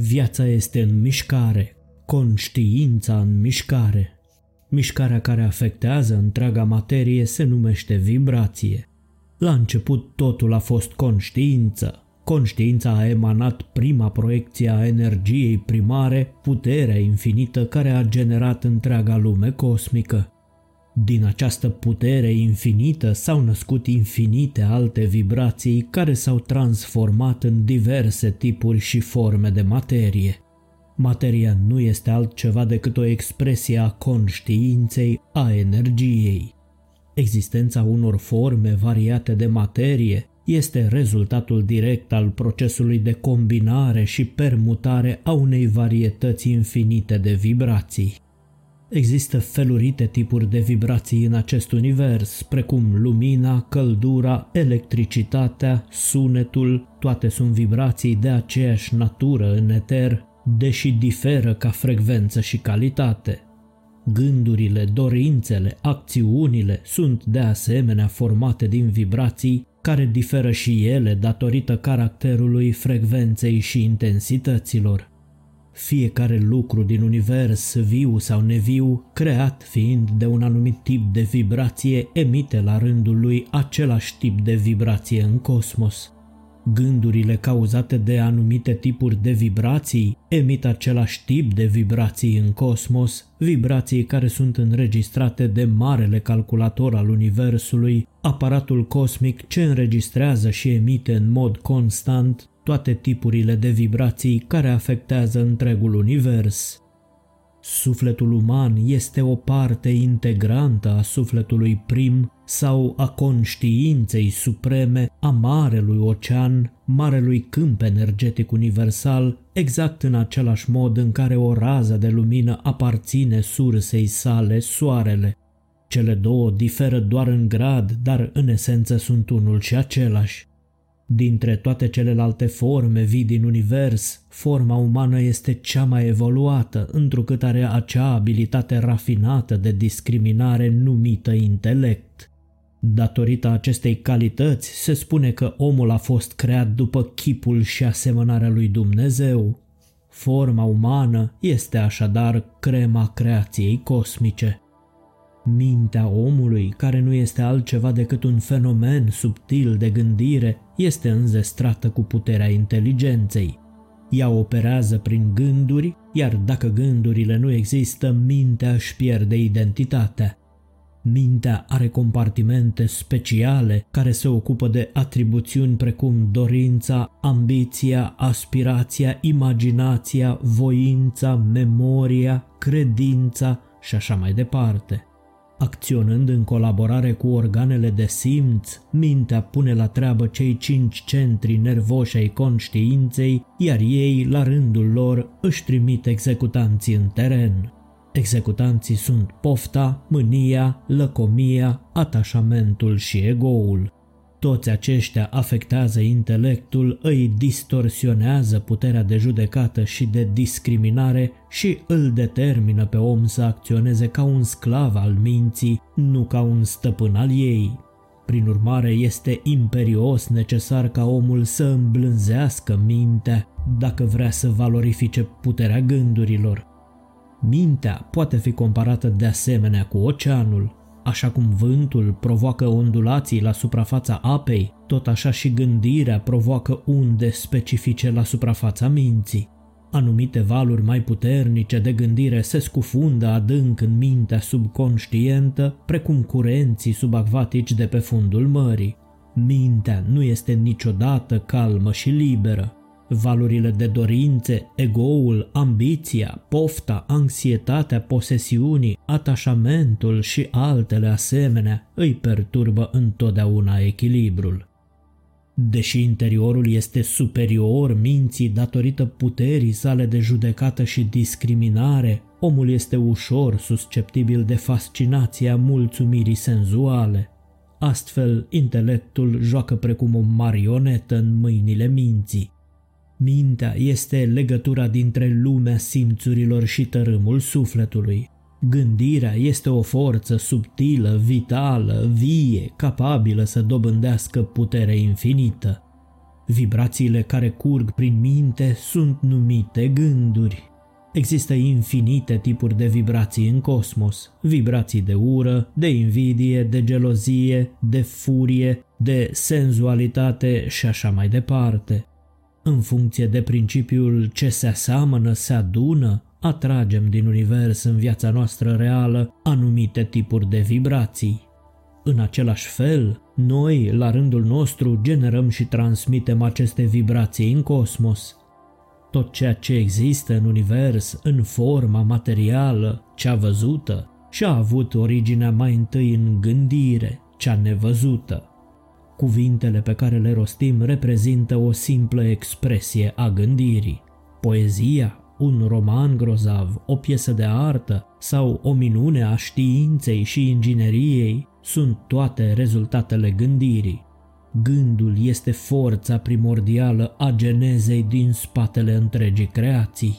Viața este în mișcare, conștiința în mișcare. Mișcarea care afectează întreaga materie se numește vibrație. La început totul a fost conștiință. Conștiința a emanat prima proiecție a energiei primare, puterea infinită care a generat întreaga lume cosmică. Din această putere infinită s-au născut infinite alte vibrații care s-au transformat în diverse tipuri și forme de materie. Materia nu este altceva decât o expresie a conștiinței, a energiei. Existența unor forme variate de materie este rezultatul direct al procesului de combinare și permutare a unei varietăți infinite de vibrații. Există felurite tipuri de vibrații în acest univers, precum lumina, căldura, electricitatea, sunetul, toate sunt vibrații de aceeași natură în eter, deși diferă ca frecvență și calitate. Gândurile, dorințele, acțiunile sunt de asemenea formate din vibrații care diferă și ele datorită caracterului, frecvenței și intensităților. Fiecare lucru din univers, viu sau neviu, creat fiind de un anumit tip de vibrație, emite la rândul lui același tip de vibrație în cosmos. Gândurile cauzate de anumite tipuri de vibrații emit același tip de vibrații în cosmos, vibrații care sunt înregistrate de marele calculator al Universului, aparatul cosmic ce înregistrează și emite în mod constant toate tipurile de vibrații care afectează întregul univers. Sufletul uman este o parte integrantă a sufletului prim sau a conștiinței supreme a Marelui Ocean, Marelui Câmp Energetic Universal, exact în același mod în care o rază de lumină aparține sursei sale, soarele. Cele două diferă doar în grad, dar în esență sunt unul și același. Dintre toate celelalte forme vii din univers, forma umană este cea mai evoluată, întrucât are acea abilitate rafinată de discriminare numită intelect. Datorită acestei calități, se spune că omul a fost creat după chipul și asemănarea lui Dumnezeu. Forma umană este așadar crema creației cosmice. Mintea omului, care nu este altceva decât un fenomen subtil de gândire, este înzestrată cu puterea inteligenței. Ea operează prin gânduri, iar dacă gândurile nu există, mintea își pierde identitatea. Mintea are compartimente speciale care se ocupă de atribuțiuni precum dorința, ambiția, aspirația, imaginația, voința, memoria, credința și așa mai departe. Acționând în colaborare cu organele de simț, mintea pune la treabă cei cinci centri nervoși ai conștiinței, iar ei, la rândul lor, își trimit executanții în teren. Executanții sunt pofta, mânia, lăcomia, atașamentul și egoul. Toți aceștia afectează intelectul, îi distorsionează puterea de judecată și de discriminare și îl determină pe om să acționeze ca un sclav al minții, nu ca un stăpân al ei. Prin urmare, este imperios necesar ca omul să îmblânzească mintea dacă vrea să valorifice puterea gândurilor. Mintea poate fi comparată de asemenea cu oceanul, Așa cum vântul provoacă ondulații la suprafața apei, tot așa și gândirea provoacă unde specifice la suprafața minții. Anumite valuri mai puternice de gândire se scufundă adânc în mintea subconștientă, precum curenții subacvatici de pe fundul mării. Mintea nu este niciodată calmă și liberă. Valurile de dorințe, egoul, ambiția, pofta, anxietatea posesiunii, atașamentul și altele asemenea îi perturbă întotdeauna echilibrul. Deși interiorul este superior minții datorită puterii sale de judecată și discriminare, omul este ușor susceptibil de fascinația mulțumirii senzuale. Astfel, intelectul joacă precum o marionetă în mâinile minții. Mintea este legătura dintre lumea simțurilor și tărâmul sufletului. Gândirea este o forță subtilă, vitală, vie, capabilă să dobândească putere infinită. Vibrațiile care curg prin minte sunt numite gânduri. Există infinite tipuri de vibrații în cosmos, vibrații de ură, de invidie, de gelozie, de furie, de senzualitate și așa mai departe. În funcție de principiul ce se aseamănă se adună, atragem din univers în viața noastră reală anumite tipuri de vibrații. În același fel, noi, la rândul nostru, generăm și transmitem aceste vibrații în cosmos. Tot ceea ce există în univers, în forma materială, cea văzută, și-a avut originea mai întâi în gândire, cea nevăzută. Cuvintele pe care le rostim reprezintă o simplă expresie a gândirii. Poezia, un roman grozav, o piesă de artă sau o minune a științei și ingineriei sunt toate rezultatele gândirii. Gândul este forța primordială a genezei din spatele întregii creații.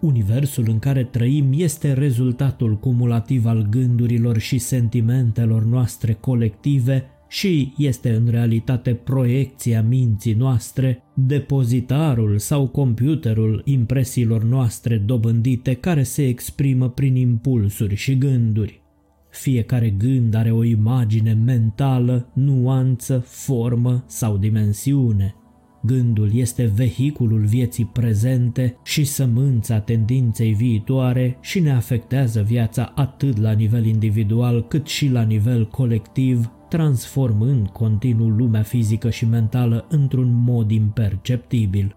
Universul în care trăim este rezultatul cumulativ al gândurilor și sentimentelor noastre colective și este în realitate proiecția minții noastre, depozitarul sau computerul impresiilor noastre dobândite care se exprimă prin impulsuri și gânduri. Fiecare gând are o imagine mentală, nuanță, formă sau dimensiune. Gândul este vehiculul vieții prezente și sămânța tendinței viitoare și ne afectează viața atât la nivel individual cât și la nivel colectiv, transformând continuu lumea fizică și mentală într-un mod imperceptibil.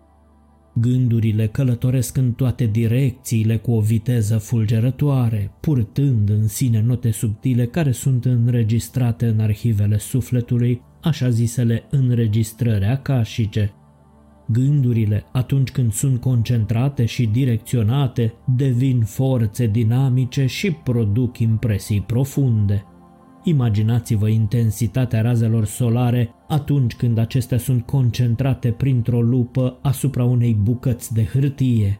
Gândurile călătoresc în toate direcțiile cu o viteză fulgerătoare, purtând în sine note subtile care sunt înregistrate în arhivele sufletului, așa zisele înregistrări acașice. Gândurile, atunci când sunt concentrate și direcționate, devin forțe dinamice și produc impresii profunde. Imaginați-vă intensitatea razelor solare atunci când acestea sunt concentrate printr-o lupă asupra unei bucăți de hârtie.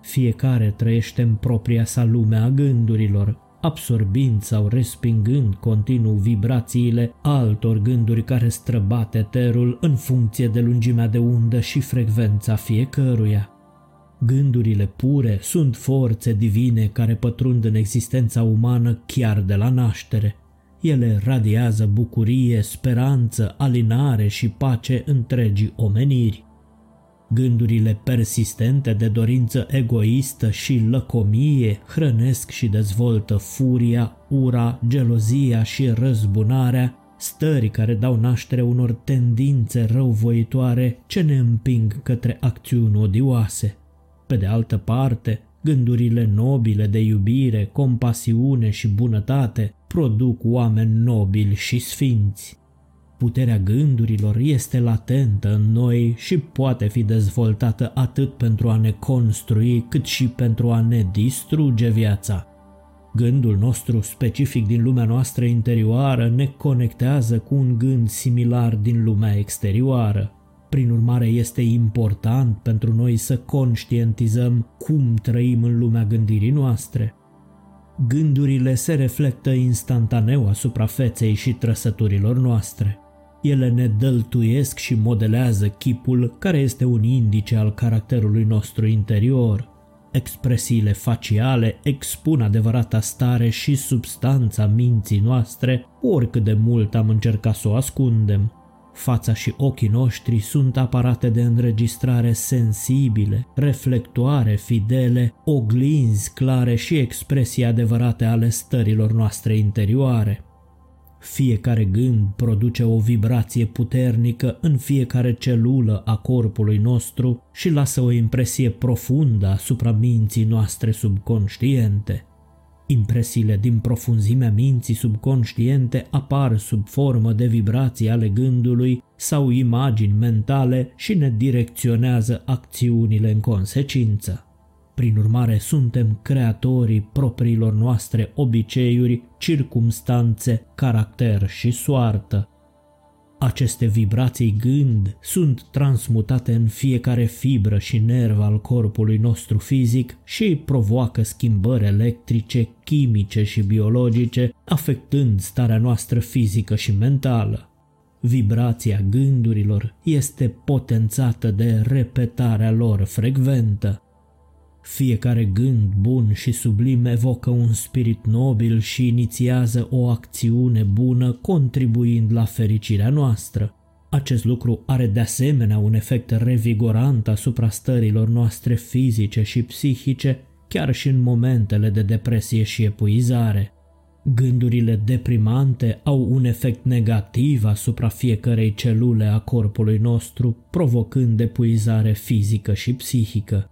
Fiecare trăiește în propria sa lume a gândurilor, absorbind sau respingând continuu vibrațiile altor gânduri care străbate eterul în funcție de lungimea de undă și frecvența fiecăruia. Gândurile pure sunt forțe divine care pătrund în existența umană chiar de la naștere. Ele radiază bucurie, speranță, alinare și pace întregii omeniri. Gândurile persistente de dorință egoistă și lăcomie hrănesc și dezvoltă furia, ura, gelozia și răzbunarea, stări care dau naștere unor tendințe răuvoitoare ce ne împing către acțiuni odioase. Pe de altă parte, gândurile nobile de iubire, compasiune și bunătate produc oameni nobili și sfinți. Puterea gândurilor este latentă în noi și poate fi dezvoltată atât pentru a ne construi cât și pentru a ne distruge viața. Gândul nostru specific din lumea noastră interioară ne conectează cu un gând similar din lumea exterioară. Prin urmare, este important pentru noi să conștientizăm cum trăim în lumea gândirii noastre. Gândurile se reflectă instantaneu asupra feței și trăsăturilor noastre. Ele ne dăltuiesc și modelează chipul care este un indice al caracterului nostru interior. Expresiile faciale expun adevărata stare și substanța minții noastre, oricât de mult am încercat să o ascundem. Fața și ochii noștri sunt aparate de înregistrare sensibile, reflectoare fidele, oglinzi clare și expresii adevărate ale stărilor noastre interioare. Fiecare gând produce o vibrație puternică în fiecare celulă a corpului nostru și lasă o impresie profundă asupra minții noastre subconștiente. Impresiile din profunzimea minții subconștiente apar sub formă de vibrații ale gândului sau imagini mentale și ne direcționează acțiunile în consecință. Prin urmare, suntem creatorii propriilor noastre obiceiuri, circumstanțe, caracter și soartă. Aceste vibrații gând sunt transmutate în fiecare fibră și nerv al corpului nostru fizic și provoacă schimbări electrice, chimice și biologice, afectând starea noastră fizică și mentală. Vibrația gândurilor este potențată de repetarea lor frecventă. Fiecare gând bun și sublim evocă un spirit nobil și inițiază o acțiune bună contribuind la fericirea noastră. Acest lucru are de asemenea un efect revigorant asupra stărilor noastre fizice și psihice, chiar și în momentele de depresie și epuizare. Gândurile deprimante au un efect negativ asupra fiecărei celule a corpului nostru, provocând epuizare fizică și psihică.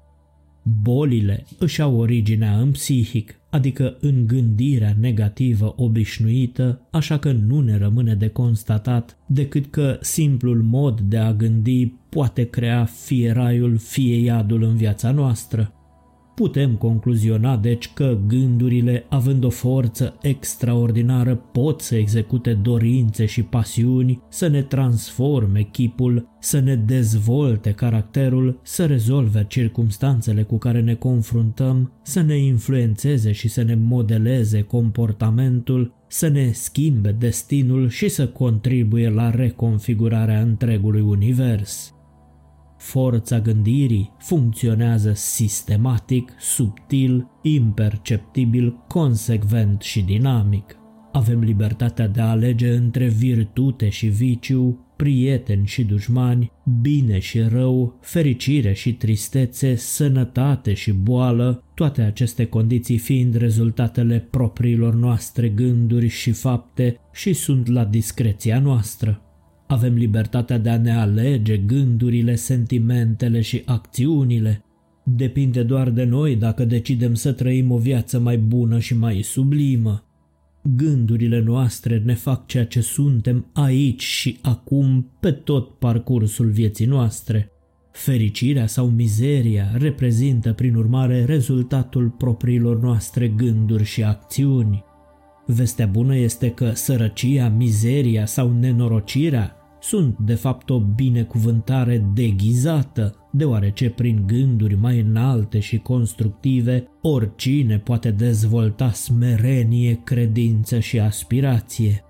Bolile își au originea în psihic, adică în gândirea negativă obișnuită, așa că nu ne rămâne de constatat decât că simplul mod de a gândi poate crea fie raiul, fie iadul în viața noastră. Putem concluziona deci că gândurile, având o forță extraordinară, pot să execute dorințe și pasiuni, să ne transforme chipul, să ne dezvolte caracterul, să rezolve circumstanțele cu care ne confruntăm, să ne influențeze și să ne modeleze comportamentul, să ne schimbe destinul și să contribuie la reconfigurarea întregului univers. Forța gândirii funcționează sistematic, subtil, imperceptibil, consecvent și dinamic. Avem libertatea de a alege între virtute și viciu, prieteni și dușmani, bine și rău, fericire și tristețe, sănătate și boală, toate aceste condiții fiind rezultatele propriilor noastre gânduri și fapte și sunt la discreția noastră. Avem libertatea de a ne alege gândurile, sentimentele și acțiunile. Depinde doar de noi dacă decidem să trăim o viață mai bună și mai sublimă. Gândurile noastre ne fac ceea ce suntem aici și acum pe tot parcursul vieții noastre. Fericirea sau mizeria reprezintă prin urmare rezultatul propriilor noastre gânduri și acțiuni. Vestea bună este că sărăcia, mizeria sau nenorocirea sunt de fapt o binecuvântare deghizată, deoarece prin gânduri mai înalte și constructive, oricine poate dezvolta smerenie, credință și aspirație.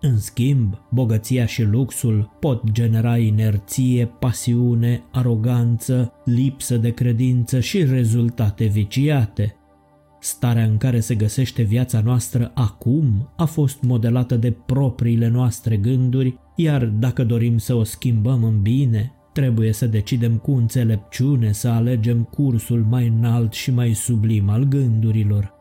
În schimb, bogăția și luxul pot genera inerție, pasiune, aroganță, lipsă de credință și rezultate viciate. Starea în care se găsește viața noastră acum a fost modelată de propriile noastre gânduri iar dacă dorim să o schimbăm în bine, trebuie să decidem cu înțelepciune să alegem cursul mai înalt și mai sublim al gândurilor.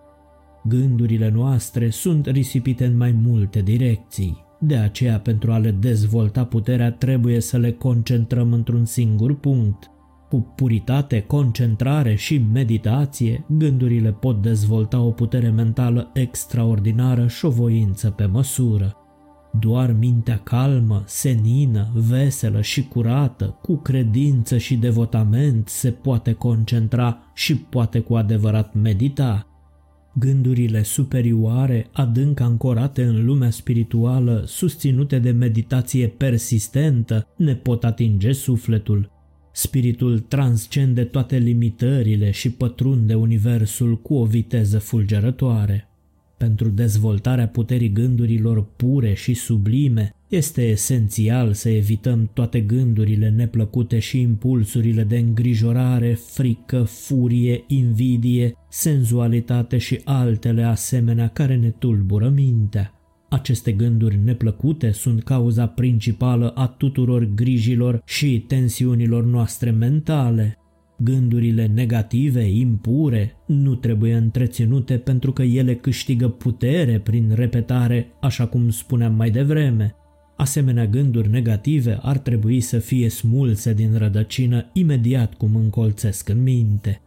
Gândurile noastre sunt risipite în mai multe direcții, de aceea pentru a le dezvolta puterea trebuie să le concentrăm într-un singur punct. Cu puritate, concentrare și meditație, gândurile pot dezvolta o putere mentală extraordinară și o voință pe măsură. Doar mintea calmă, senină, veselă și curată, cu credință și devotament se poate concentra și poate cu adevărat medita. Gândurile superioare, adânc ancorate în lumea spirituală, susținute de meditație persistentă, ne pot atinge sufletul. Spiritul transcende toate limitările și pătrunde universul cu o viteză fulgerătoare. Pentru dezvoltarea puterii gândurilor pure și sublime, este esențial să evităm toate gândurile neplăcute și impulsurile de îngrijorare, frică, furie, invidie, senzualitate și altele asemenea care ne tulbură mintea. Aceste gânduri neplăcute sunt cauza principală a tuturor grijilor și tensiunilor noastre mentale. Gândurile negative, impure, nu trebuie întreținute pentru că ele câștigă putere prin repetare, așa cum spuneam mai devreme. Asemenea gânduri negative ar trebui să fie smulse din rădăcină imediat cum încolțesc în minte.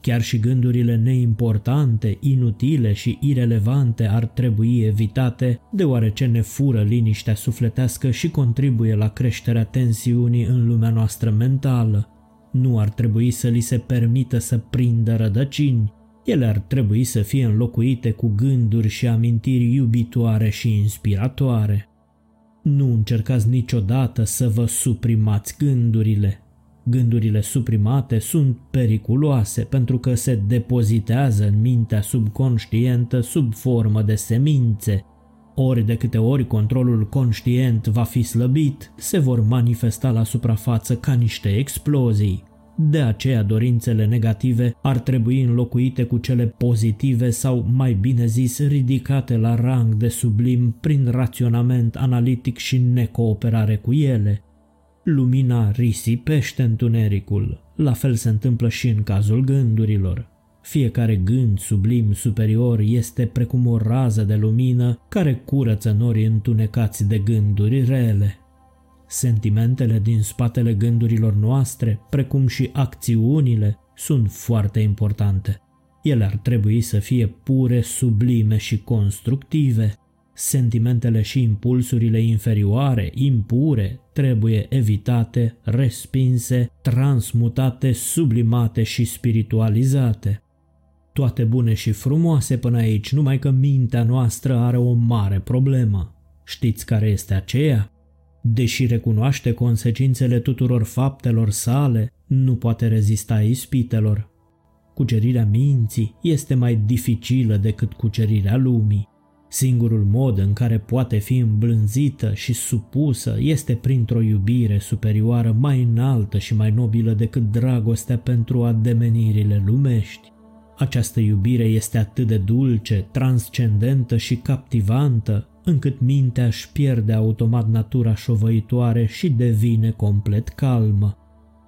Chiar și gândurile neimportante, inutile și irelevante ar trebui evitate, deoarece ne fură liniștea sufletească și contribuie la creșterea tensiunii în lumea noastră mentală nu ar trebui să li se permită să prindă rădăcini, ele ar trebui să fie înlocuite cu gânduri și amintiri iubitoare și inspiratoare. Nu încercați niciodată să vă suprimați gândurile. Gândurile suprimate sunt periculoase pentru că se depozitează în mintea subconștientă sub formă de semințe. Ori de câte ori controlul conștient va fi slăbit, se vor manifesta la suprafață ca niște explozii. De aceea dorințele negative ar trebui înlocuite cu cele pozitive sau, mai bine zis, ridicate la rang de sublim prin raționament analitic și necooperare cu ele. Lumina risipește întunericul, la fel se întâmplă și în cazul gândurilor. Fiecare gând sublim superior este precum o rază de lumină care curăță norii întunecați de gânduri rele. Sentimentele din spatele gândurilor noastre, precum și acțiunile, sunt foarte importante. Ele ar trebui să fie pure, sublime și constructive. Sentimentele și impulsurile inferioare, impure, trebuie evitate, respinse, transmutate, sublimate și spiritualizate. Toate bune și frumoase până aici, numai că mintea noastră are o mare problemă. Știți care este aceea? Deși recunoaște consecințele tuturor faptelor sale, nu poate rezista ispitelor. Cucerirea minții este mai dificilă decât cucerirea lumii. Singurul mod în care poate fi îmblânzită și supusă este printr-o iubire superioară mai înaltă și mai nobilă decât dragostea pentru ademenirile lumești. Această iubire este atât de dulce, transcendentă și captivantă, încât mintea își pierde automat natura șovăitoare și devine complet calmă.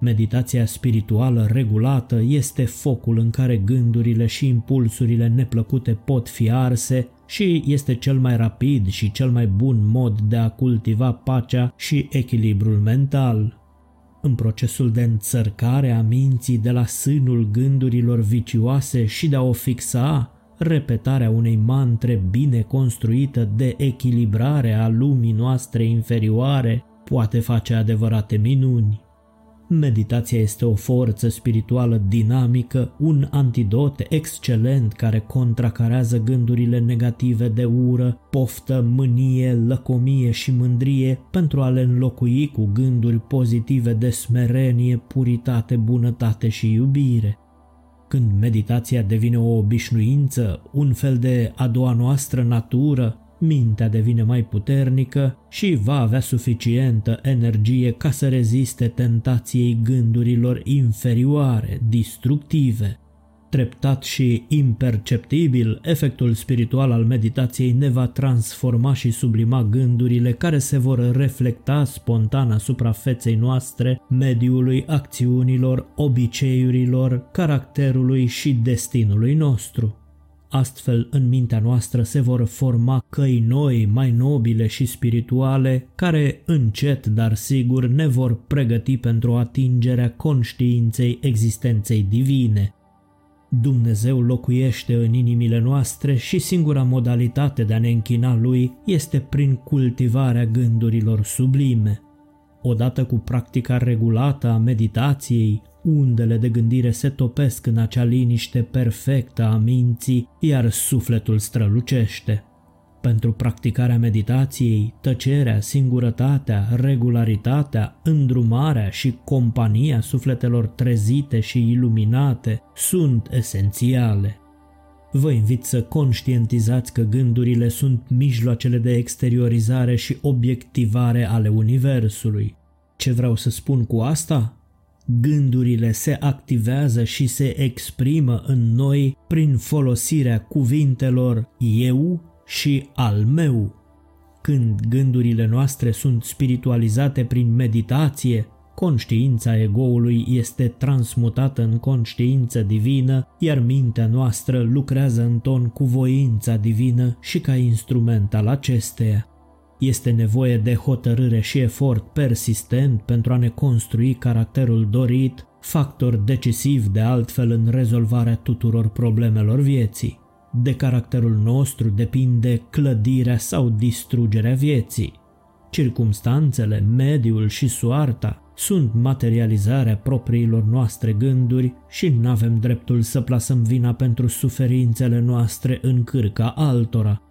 Meditația spirituală regulată este focul în care gândurile și impulsurile neplăcute pot fi arse și este cel mai rapid și cel mai bun mod de a cultiva pacea și echilibrul mental. În procesul de înțărcare a minții de la sânul gândurilor vicioase și de a o fixa, repetarea unei mantre bine construită de echilibrare a lumii noastre inferioare poate face adevărate minuni. Meditația este o forță spirituală dinamică, un antidot excelent care contracarează gândurile negative de ură, poftă, mânie, lăcomie și mândrie pentru a le înlocui cu gânduri pozitive de smerenie, puritate, bunătate și iubire. Când meditația devine o obișnuință, un fel de a doua noastră natură, mintea devine mai puternică și va avea suficientă energie ca să reziste tentației gândurilor inferioare, destructive. Treptat și imperceptibil, efectul spiritual al meditației ne va transforma și sublima gândurile care se vor reflecta spontan asupra feței noastre, mediului, acțiunilor, obiceiurilor, caracterului și destinului nostru. Astfel, în mintea noastră se vor forma căi noi, mai nobile și spirituale, care încet, dar sigur, ne vor pregăti pentru atingerea conștiinței existenței divine. Dumnezeu locuiește în inimile noastre și singura modalitate de a ne închina Lui este prin cultivarea gândurilor sublime. Odată cu practica regulată a meditației, undele de gândire se topesc în acea liniște perfectă a minții, iar sufletul strălucește. Pentru practicarea meditației, tăcerea, singurătatea, regularitatea, îndrumarea și compania sufletelor trezite și iluminate sunt esențiale. Vă invit să conștientizați că gândurile sunt mijloacele de exteriorizare și obiectivare ale Universului. Ce vreau să spun cu asta? Gândurile se activează și se exprimă în noi prin folosirea cuvintelor eu și al meu. Când gândurile noastre sunt spiritualizate prin meditație, conștiința egoului este transmutată în conștiință divină, iar mintea noastră lucrează în ton cu voința divină și ca instrument al acesteia. Este nevoie de hotărâre și efort persistent pentru a ne construi caracterul dorit, factor decisiv de altfel în rezolvarea tuturor problemelor vieții. De caracterul nostru depinde clădirea sau distrugerea vieții. Circumstanțele, mediul și soarta sunt materializarea propriilor noastre gânduri și nu avem dreptul să plasăm vina pentru suferințele noastre în cârca altora,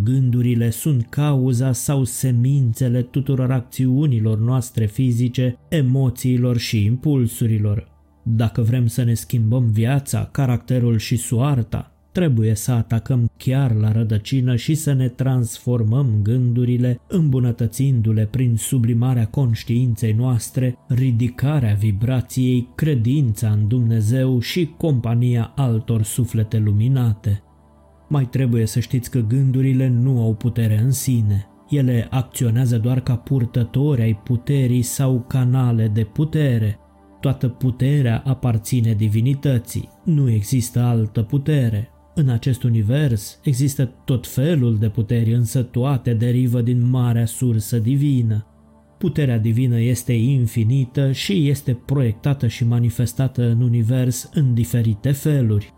Gândurile sunt cauza sau semințele tuturor acțiunilor noastre fizice, emoțiilor și impulsurilor. Dacă vrem să ne schimbăm viața, caracterul și soarta, trebuie să atacăm chiar la rădăcină și să ne transformăm gândurile, îmbunătățindu-le prin sublimarea conștiinței noastre, ridicarea vibrației, credința în Dumnezeu și compania altor suflete luminate. Mai trebuie să știți că gândurile nu au putere în sine. Ele acționează doar ca purtători ai puterii sau canale de putere. Toată puterea aparține divinității. Nu există altă putere. În acest univers există tot felul de puteri, însă toate derivă din marea sursă divină. Puterea divină este infinită și este proiectată și manifestată în univers în diferite feluri.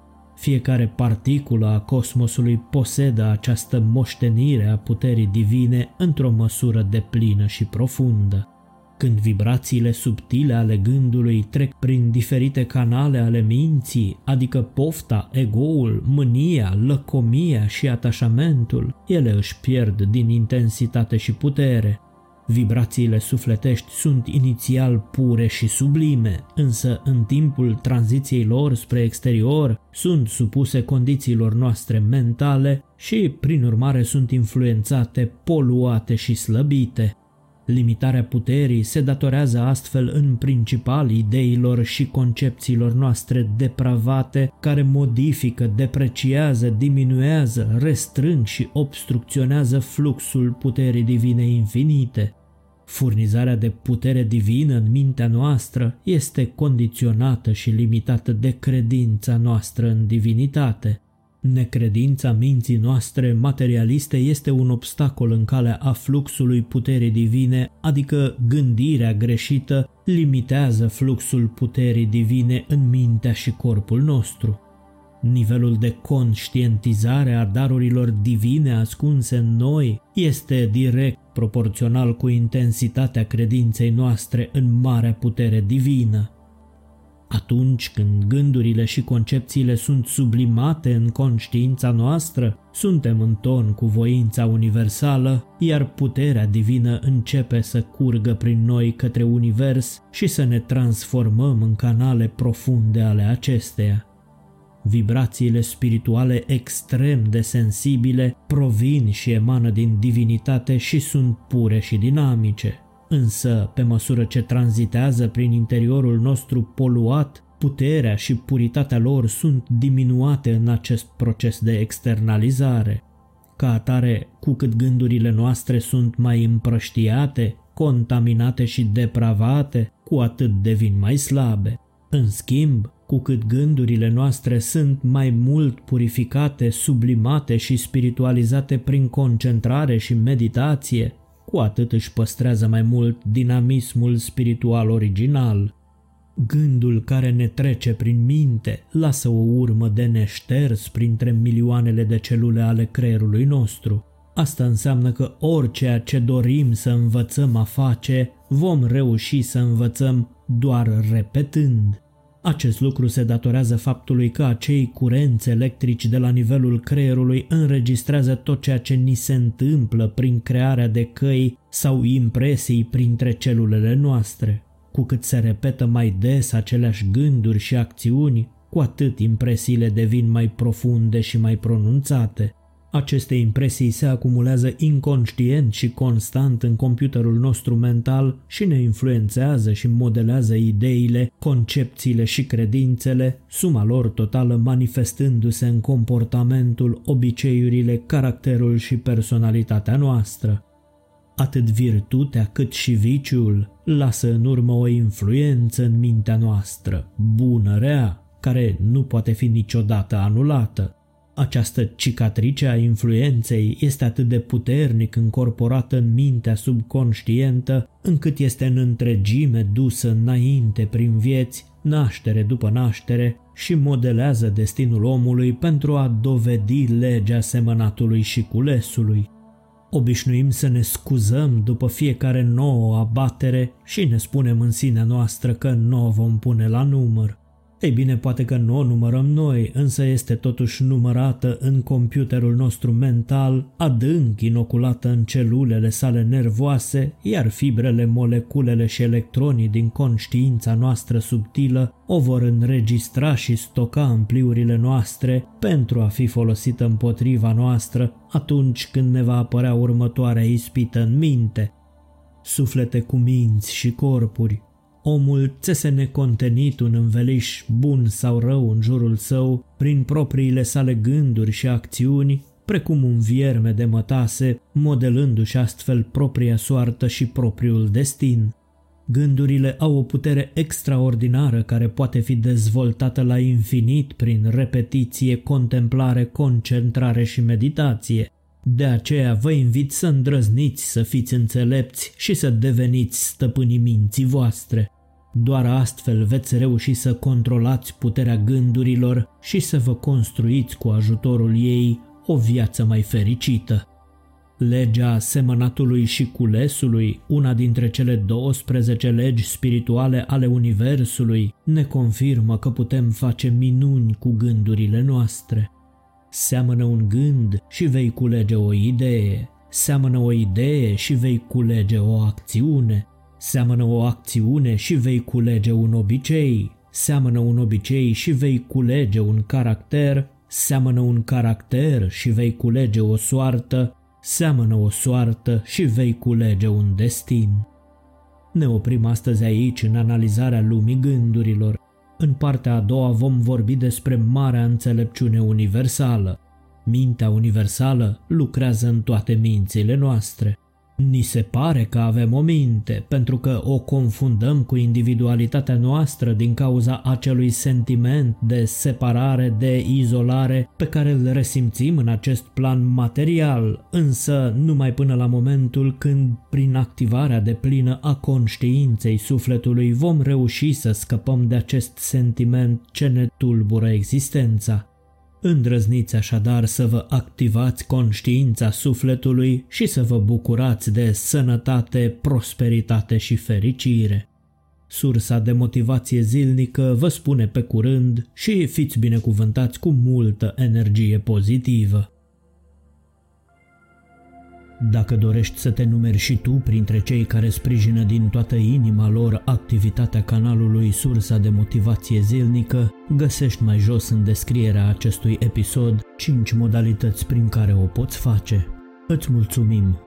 Fiecare particulă a cosmosului posedă această moștenire a puterii divine într-o măsură deplină și profundă. Când vibrațiile subtile ale gândului trec prin diferite canale ale minții, adică pofta, egoul, mânia, lăcomia și atașamentul, ele își pierd din intensitate și putere. Vibrațiile sufletești sunt inițial pure și sublime, însă în timpul tranziției lor spre exterior sunt supuse condițiilor noastre mentale și, prin urmare, sunt influențate, poluate și slăbite. Limitarea puterii se datorează astfel în principal ideilor și concepțiilor noastre depravate care modifică, depreciază, diminuează, restrâng și obstrucționează fluxul puterii divine infinite. Furnizarea de putere divină în mintea noastră este condiționată și limitată de credința noastră în divinitate. Necredința minții noastre materialiste este un obstacol în calea afluxului puterii divine, adică gândirea greșită limitează fluxul puterii divine în mintea și corpul nostru. Nivelul de conștientizare a darurilor divine ascunse în noi este direct proporțional cu intensitatea credinței noastre în marea putere divină. Atunci când gândurile și concepțiile sunt sublimate în conștiința noastră, suntem în ton cu voința universală, iar puterea divină începe să curgă prin noi către univers și să ne transformăm în canale profunde ale acesteia. Vibrațiile spirituale extrem de sensibile provin și emană din divinitate și sunt pure și dinamice. Însă, pe măsură ce tranzitează prin interiorul nostru poluat, puterea și puritatea lor sunt diminuate în acest proces de externalizare. Ca atare, cu cât gândurile noastre sunt mai împrăștiate, contaminate și depravate, cu atât devin mai slabe. În schimb, cu cât gândurile noastre sunt mai mult purificate, sublimate și spiritualizate prin concentrare și meditație, cu atât își păstrează mai mult dinamismul spiritual original. Gândul care ne trece prin minte lasă o urmă de neșters printre milioanele de celule ale creierului nostru. Asta înseamnă că orice ce dorim să învățăm a face, vom reuși să învățăm doar repetând. Acest lucru se datorează faptului că acei curenți electrici de la nivelul creierului înregistrează tot ceea ce ni se întâmplă prin crearea de căi sau impresii printre celulele noastre. Cu cât se repetă mai des aceleași gânduri și acțiuni, cu atât impresiile devin mai profunde și mai pronunțate. Aceste impresii se acumulează inconștient și constant în computerul nostru mental și ne influențează și modelează ideile, concepțiile și credințele, suma lor totală manifestându-se în comportamentul, obiceiurile, caracterul și personalitatea noastră. Atât virtutea cât și viciul lasă în urmă o influență în mintea noastră, bună, rea, care nu poate fi niciodată anulată. Această cicatrice a influenței este atât de puternic încorporată în mintea subconștientă, încât este în întregime dusă înainte prin vieți, naștere după naștere și modelează destinul omului pentru a dovedi legea semănatului și culesului. Obișnuim să ne scuzăm după fiecare nouă abatere și ne spunem în sinea noastră că nu o vom pune la număr. Ei bine, poate că nu o numărăm noi, însă este totuși numărată în computerul nostru mental, adânc inoculată în celulele sale nervoase, iar fibrele, moleculele și electronii din conștiința noastră subtilă o vor înregistra și stoca în pliurile noastre pentru a fi folosită împotriva noastră atunci când ne va apărea următoarea ispită în minte. Suflete cu minți și corpuri, Omul țese necontenit un înveliș bun sau rău în jurul său prin propriile sale gânduri și acțiuni, precum un vierme de mătase, modelându-și astfel propria soartă și propriul destin. Gândurile au o putere extraordinară care poate fi dezvoltată la infinit prin repetiție, contemplare, concentrare și meditație. De aceea vă invit să îndrăzniți să fiți înțelepți și să deveniți stăpânii minții voastre. Doar astfel veți reuși să controlați puterea gândurilor și să vă construiți cu ajutorul ei o viață mai fericită. Legea semănatului și culesului, una dintre cele 12 legi spirituale ale Universului, ne confirmă că putem face minuni cu gândurile noastre. Seamănă un gând și vei culege o idee, seamănă o idee și vei culege o acțiune, Seamănă o acțiune și vei culege un obicei, seamănă un obicei și vei culege un caracter, seamănă un caracter și vei culege o soartă, seamănă o soartă și vei culege un destin. Ne oprim astăzi aici în analizarea lumii gândurilor. În partea a doua vom vorbi despre marea înțelepciune universală. Mintea universală lucrează în toate mințile noastre. Ni se pare că avem o minte, pentru că o confundăm cu individualitatea noastră din cauza acelui sentiment de separare, de izolare pe care îl resimțim în acest plan material, însă numai până la momentul când, prin activarea de plină a conștiinței sufletului, vom reuși să scăpăm de acest sentiment ce ne tulbură existența. Îndrăzniți așadar să vă activați conștiința sufletului și să vă bucurați de sănătate, prosperitate și fericire. Sursa de motivație zilnică vă spune pe curând și fiți binecuvântați cu multă energie pozitivă. Dacă dorești să te numeri și tu printre cei care sprijină din toată inima lor activitatea canalului Sursa de Motivație Zilnică, găsești mai jos în descrierea acestui episod 5 modalități prin care o poți face. Îți mulțumim!